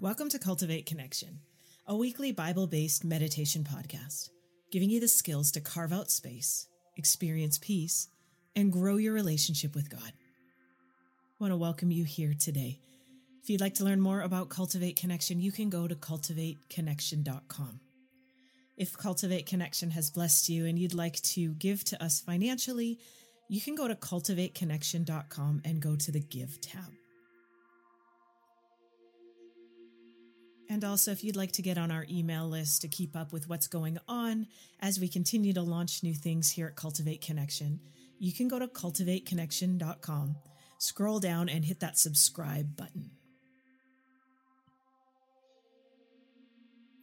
Welcome to Cultivate Connection, a weekly Bible based meditation podcast, giving you the skills to carve out space, experience peace, and grow your relationship with God. I want to welcome you here today. If you'd like to learn more about Cultivate Connection, you can go to cultivateconnection.com. If Cultivate Connection has blessed you and you'd like to give to us financially, you can go to cultivateconnection.com and go to the Give tab. And also, if you'd like to get on our email list to keep up with what's going on as we continue to launch new things here at Cultivate Connection, you can go to cultivateconnection.com, scroll down, and hit that subscribe button.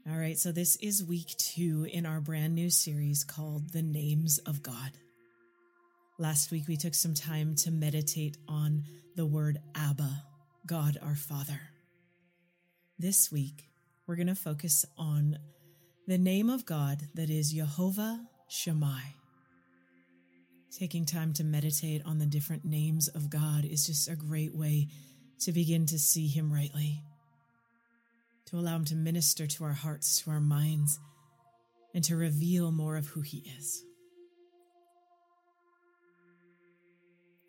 All right, so this is week two in our brand new series called The Names of God. Last week, we took some time to meditate on the word Abba, God our Father. This week, we're going to focus on the name of God that is Jehovah Shammah. Taking time to meditate on the different names of God is just a great way to begin to see Him rightly, to allow Him to minister to our hearts, to our minds, and to reveal more of who He is.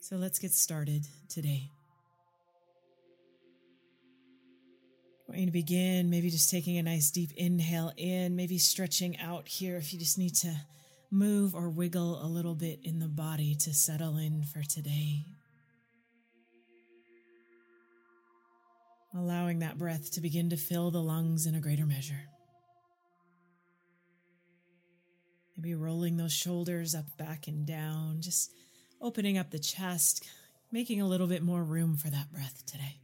So let's get started today. Want to begin, maybe just taking a nice deep inhale in, maybe stretching out here if you just need to move or wiggle a little bit in the body to settle in for today. Allowing that breath to begin to fill the lungs in a greater measure. Maybe rolling those shoulders up, back, and down, just opening up the chest, making a little bit more room for that breath today.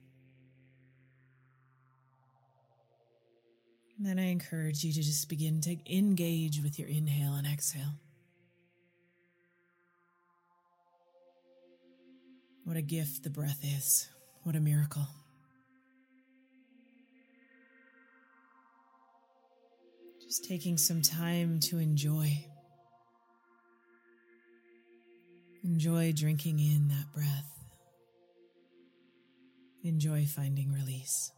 Then I encourage you to just begin to engage with your inhale and exhale. What a gift the breath is. What a miracle. Just taking some time to enjoy. Enjoy drinking in that breath. Enjoy finding release.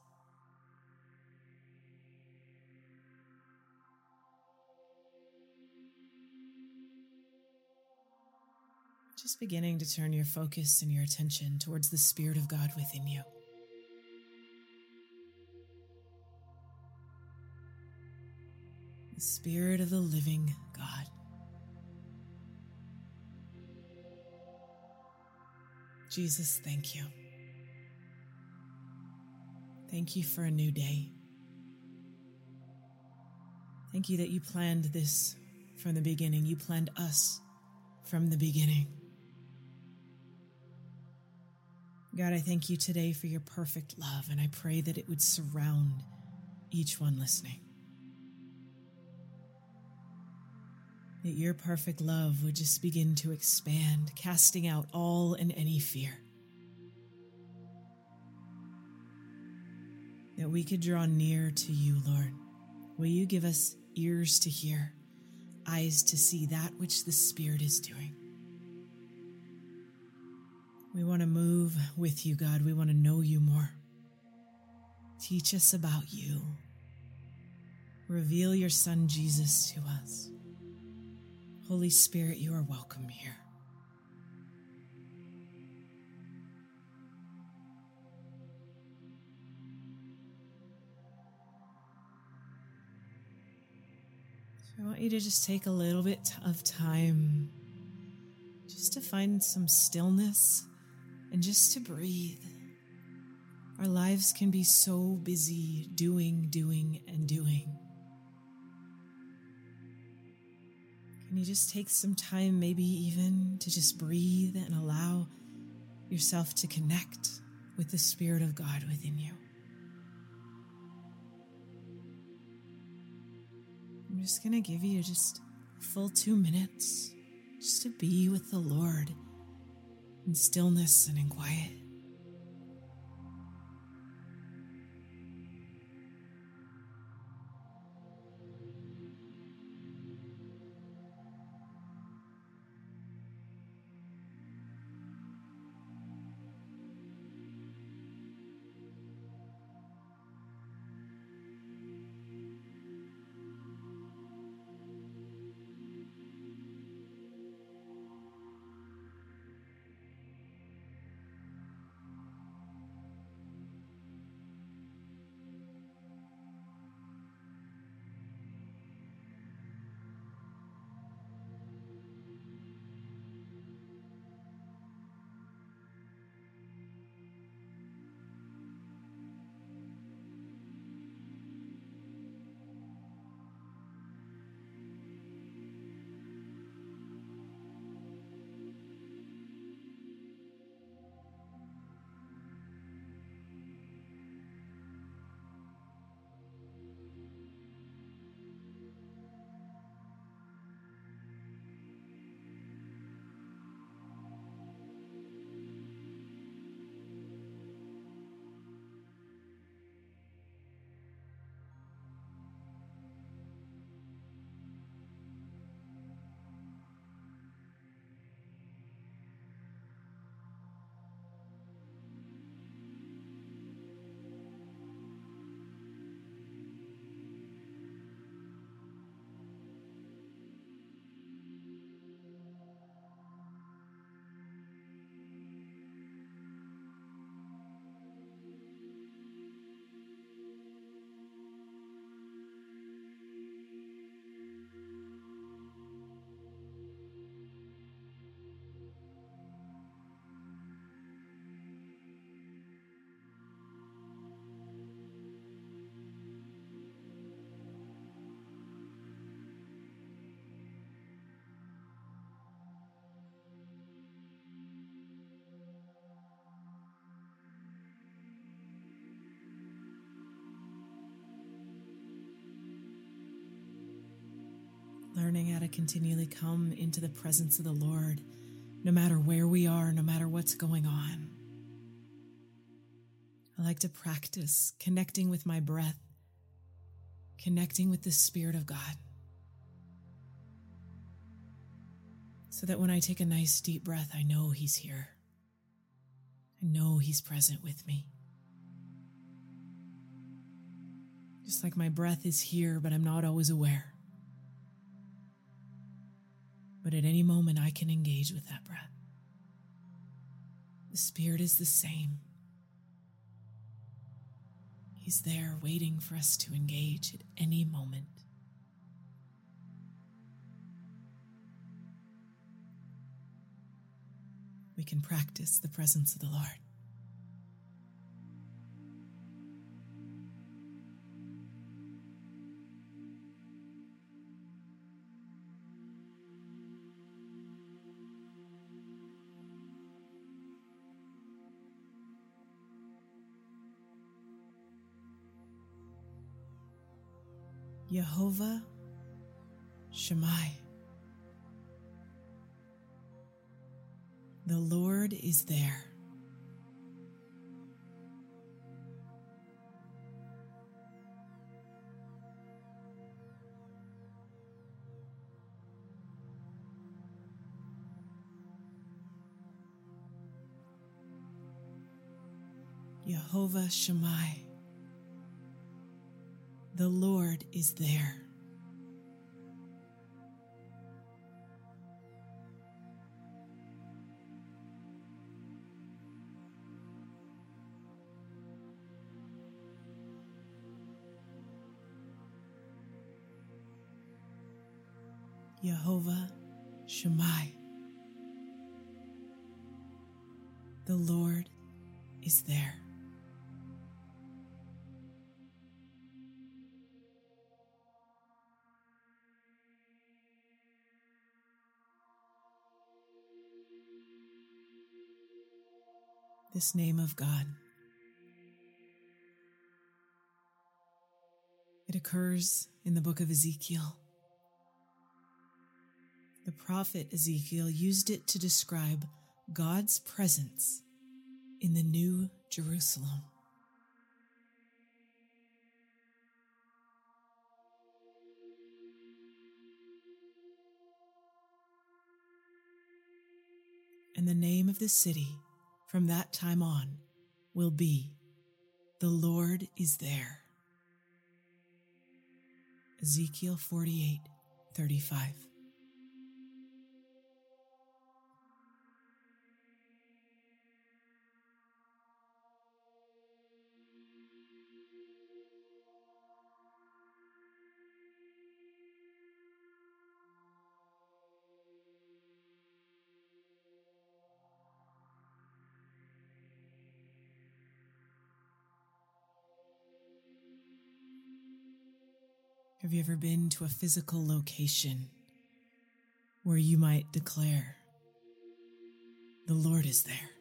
Just beginning to turn your focus and your attention towards the Spirit of God within you. The Spirit of the living God. Jesus, thank you. Thank you for a new day. Thank you that you planned this from the beginning. You planned us from the beginning. God, I thank you today for your perfect love, and I pray that it would surround each one listening. That your perfect love would just begin to expand, casting out all and any fear. That we could draw near to you, Lord. Will you give us ears to hear, eyes to see that which the Spirit is doing? We want to move with you, God. We want to know you more. Teach us about you. Reveal your Son Jesus to us. Holy Spirit, you are welcome here. So I want you to just take a little bit of time just to find some stillness and just to breathe. Our lives can be so busy doing, doing, and doing. Can you just take some time, maybe even to just breathe and allow yourself to connect with the Spirit of God within you? I'm just going to give you just a full two minutes just to be with the Lord in stillness and in quiet. Learning how to continually come into the presence of the Lord, no matter where we are, no matter what's going on. I like to practice connecting with my breath, connecting with the Spirit of God. So that when I take a nice deep breath, I know He's here. I know He's present with me. Just like my breath is here, but I'm not always aware. But at any moment, I can engage with that breath. The Spirit is the same. He's there waiting for us to engage at any moment. We can practice the presence of the Lord. Jehovah Shammah. The Lord is there. Jehovah Shammah. The Lord is there. Jehovah Shammah. This name of God. It occurs in the book of Ezekiel. The prophet Ezekiel used it to describe God's presence in the New Jerusalem. And the name of the city from that time on will be The Lord is there. Ezekiel 48 35. Have you ever been to a physical location where you might declare, The Lord is there?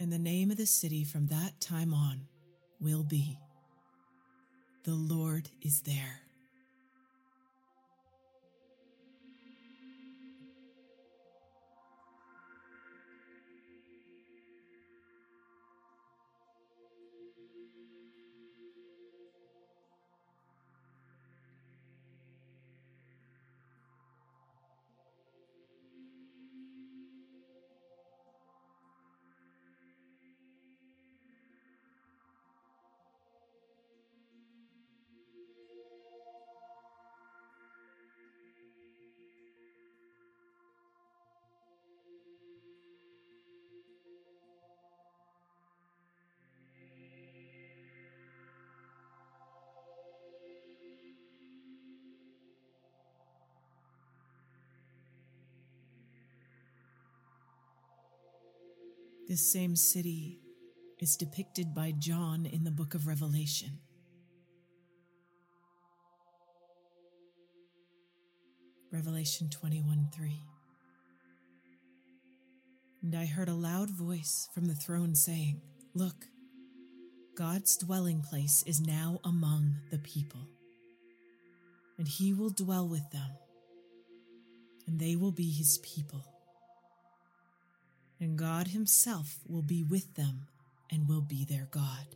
And the name of the city from that time on will be The Lord is there. This same city is depicted by John in the book of Revelation. Revelation 21 3. And I heard a loud voice from the throne saying, Look, God's dwelling place is now among the people, and he will dwell with them, and they will be his people. And God himself will be with them and will be their God.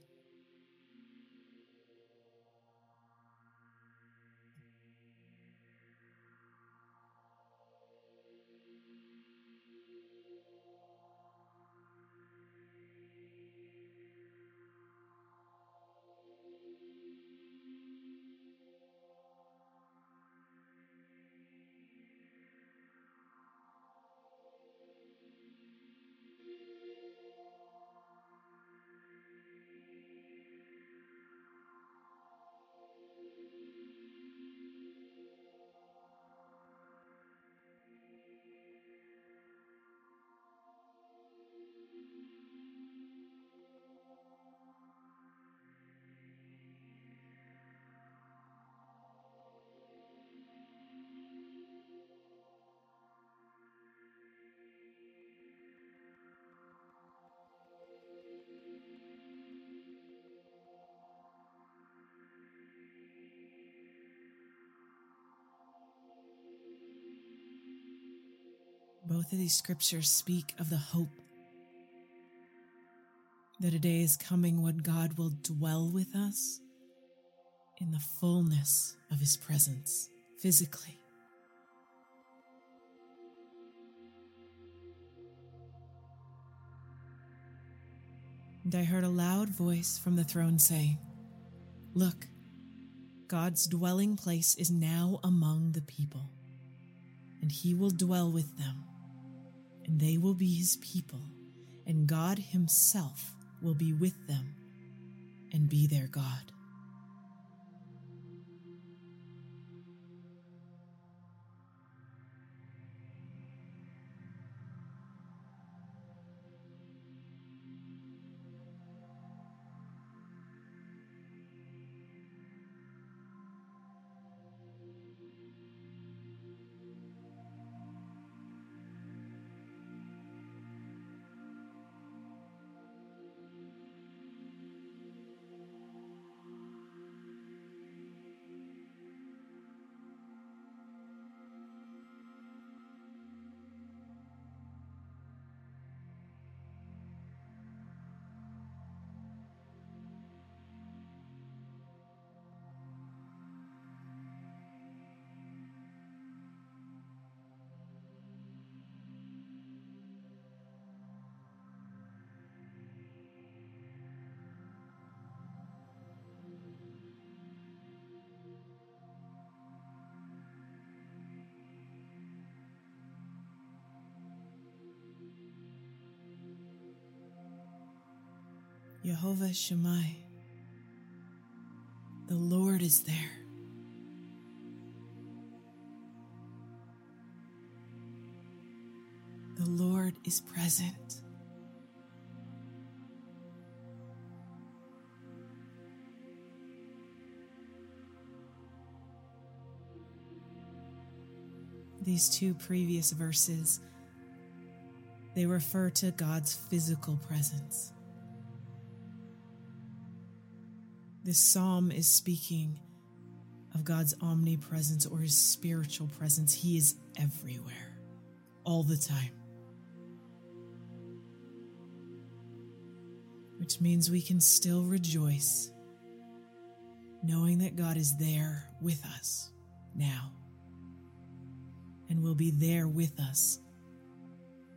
Both of these scriptures speak of the hope that a day is coming when God will dwell with us in the fullness of his presence physically. And I heard a loud voice from the throne saying, Look, God's dwelling place is now among the people, and he will dwell with them and they will be his people, and God himself will be with them and be their God. Jehovah Shammah. The Lord is there. The Lord is present. These two previous verses they refer to God's physical presence. This psalm is speaking of God's omnipresence or his spiritual presence. He is everywhere, all the time. Which means we can still rejoice knowing that God is there with us now and will be there with us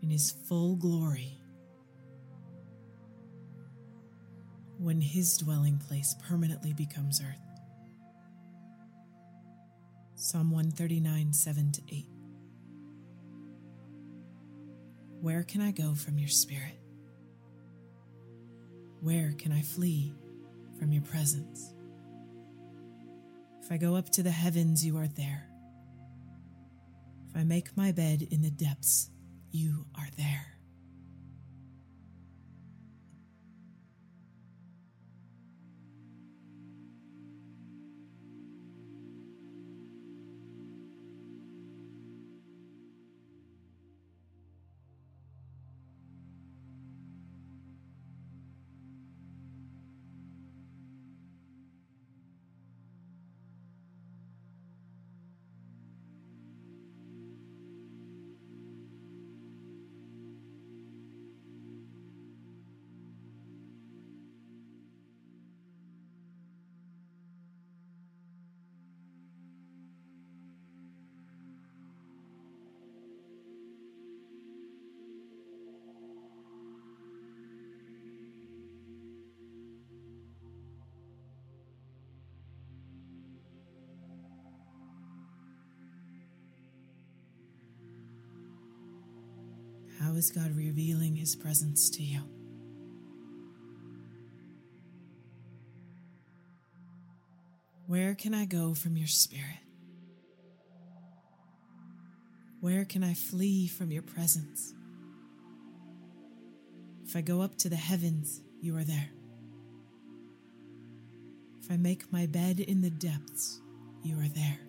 in his full glory when his dwelling place permanently becomes earth. Psalm 139, 7 to 8. Where can I go from your spirit? Where can I flee from your presence? If I go up to the heavens, you are there. If I make my bed in the depths, you are there. Is God revealing his presence to you? Where can I go from your spirit? Where can I flee from your presence? If I go up to the heavens, you are there. If I make my bed in the depths, you are there.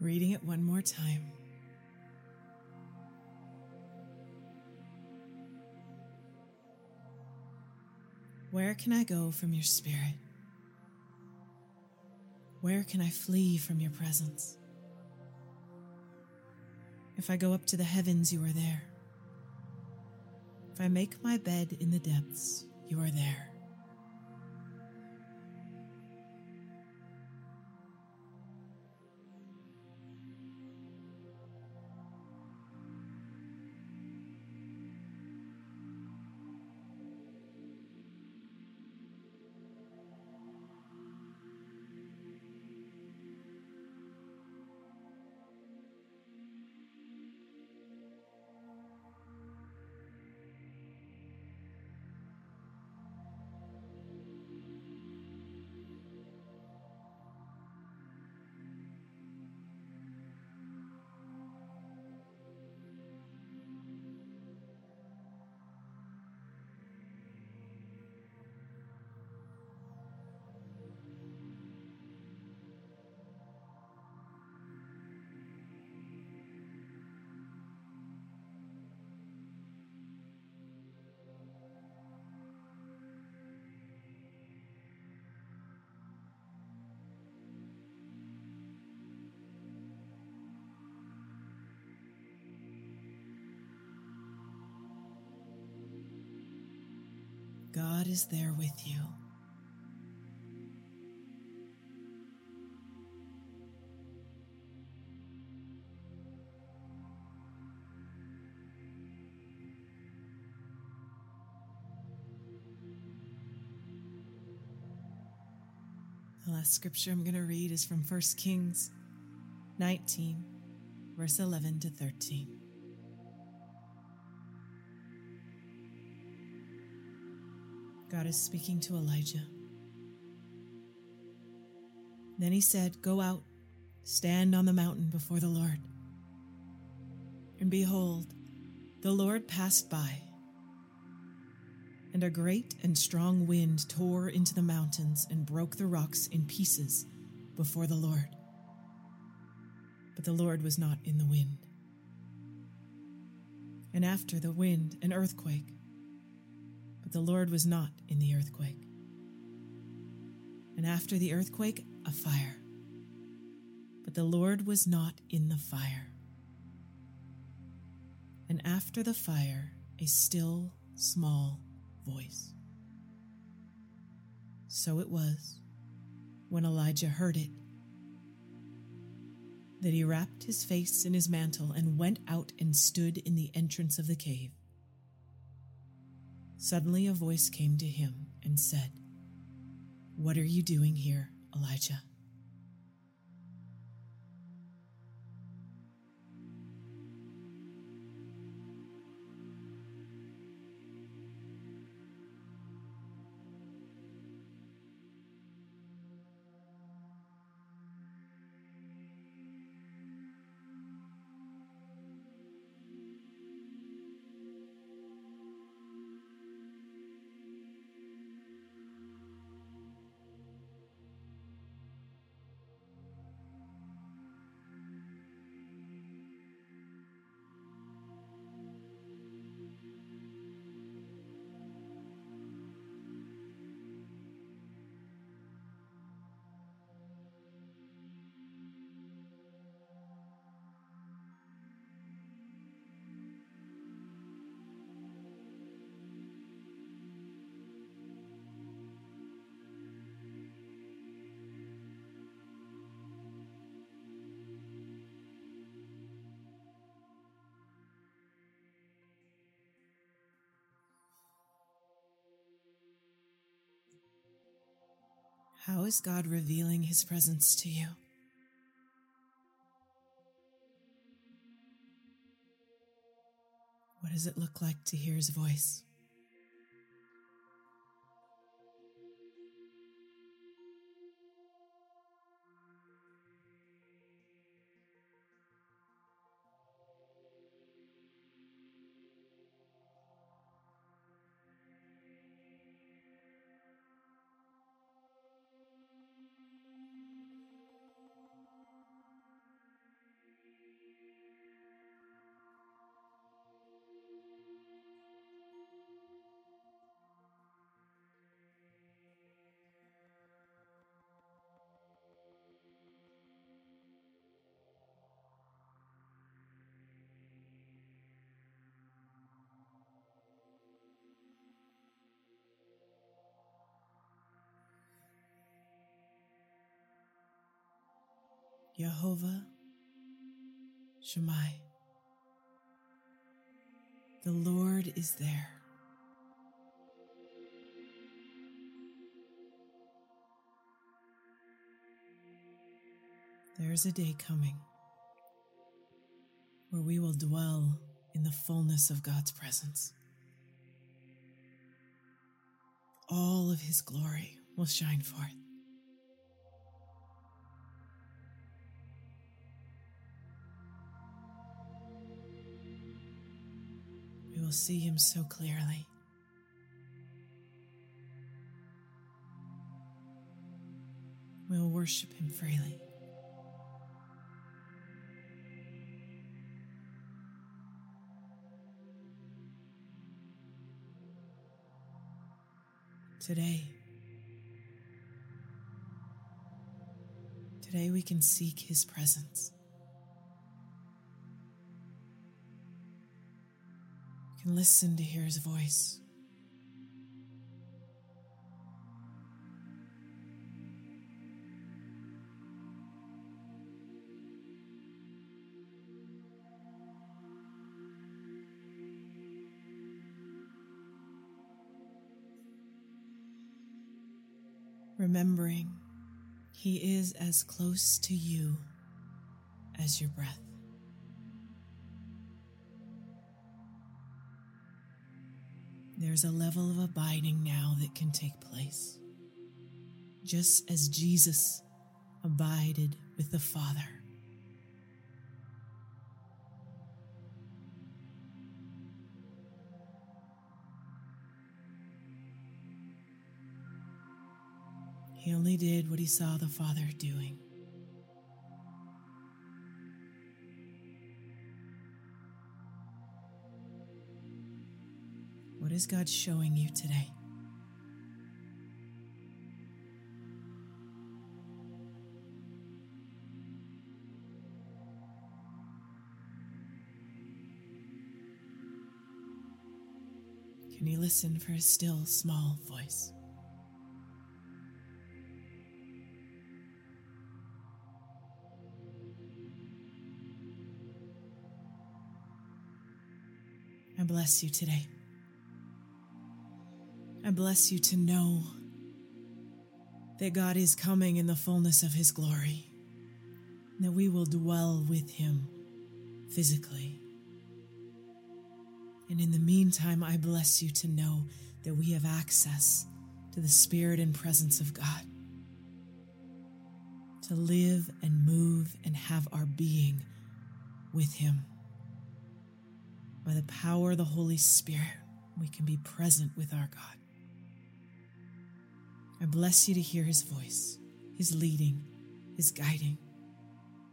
Reading it one more time. Where can I go from your spirit? Where can I flee from your presence? If I go up to the heavens, you are there. If I make my bed in the depths, you are there. God is there with you. The last scripture I'm going to read is from 1 Kings 19, verse 11 to 13. God is speaking to Elijah. Then he said, Go out, stand on the mountain before the Lord. And behold, the Lord passed by, and a great and strong wind tore into the mountains and broke the rocks in pieces before the Lord. But the Lord was not in the wind. And after the wind, an earthquake the Lord was not in the earthquake. And after the earthquake, a fire. But the Lord was not in the fire. And after the fire, a still small voice. So it was, when Elijah heard it, that he wrapped his face in his mantle and went out and stood in the entrance of the cave. Suddenly a voice came to him and said, What are you doing here, Elijah? How is God revealing his presence to you? What does it look like to hear his voice? Jehovah Shammah. The Lord is there. There is a day coming where we will dwell in the fullness of God's presence. All of His glory will shine forth. We will see him so clearly. We will worship him freely. Today, today we can seek his presence. Can listen to hear his voice. Remembering he is as close to you as your breath. There's a level of abiding now that can take place. Just as Jesus abided with the Father. He only did what he saw the Father doing. What is God showing you today? Can you listen for a still small voice? I bless you today. I bless you to know that God is coming in the fullness of His glory, that we will dwell with Him physically. And in the meantime, I bless you to know that we have access to the Spirit and presence of God, to live and move and have our being with Him. By the power of the Holy Spirit, we can be present with our God. I bless you to hear his voice, his leading, his guiding.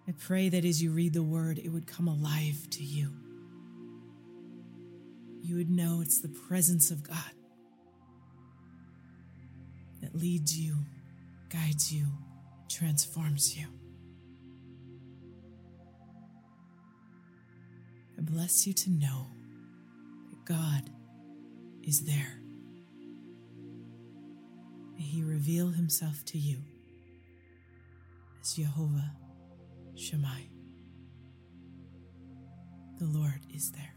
I pray that as you read the word, it would come alive to you. You would know it's the presence of God that leads you, guides you, transforms you. I bless you to know that God is there. May he reveal himself to you as Jehovah Shammah. The Lord is there.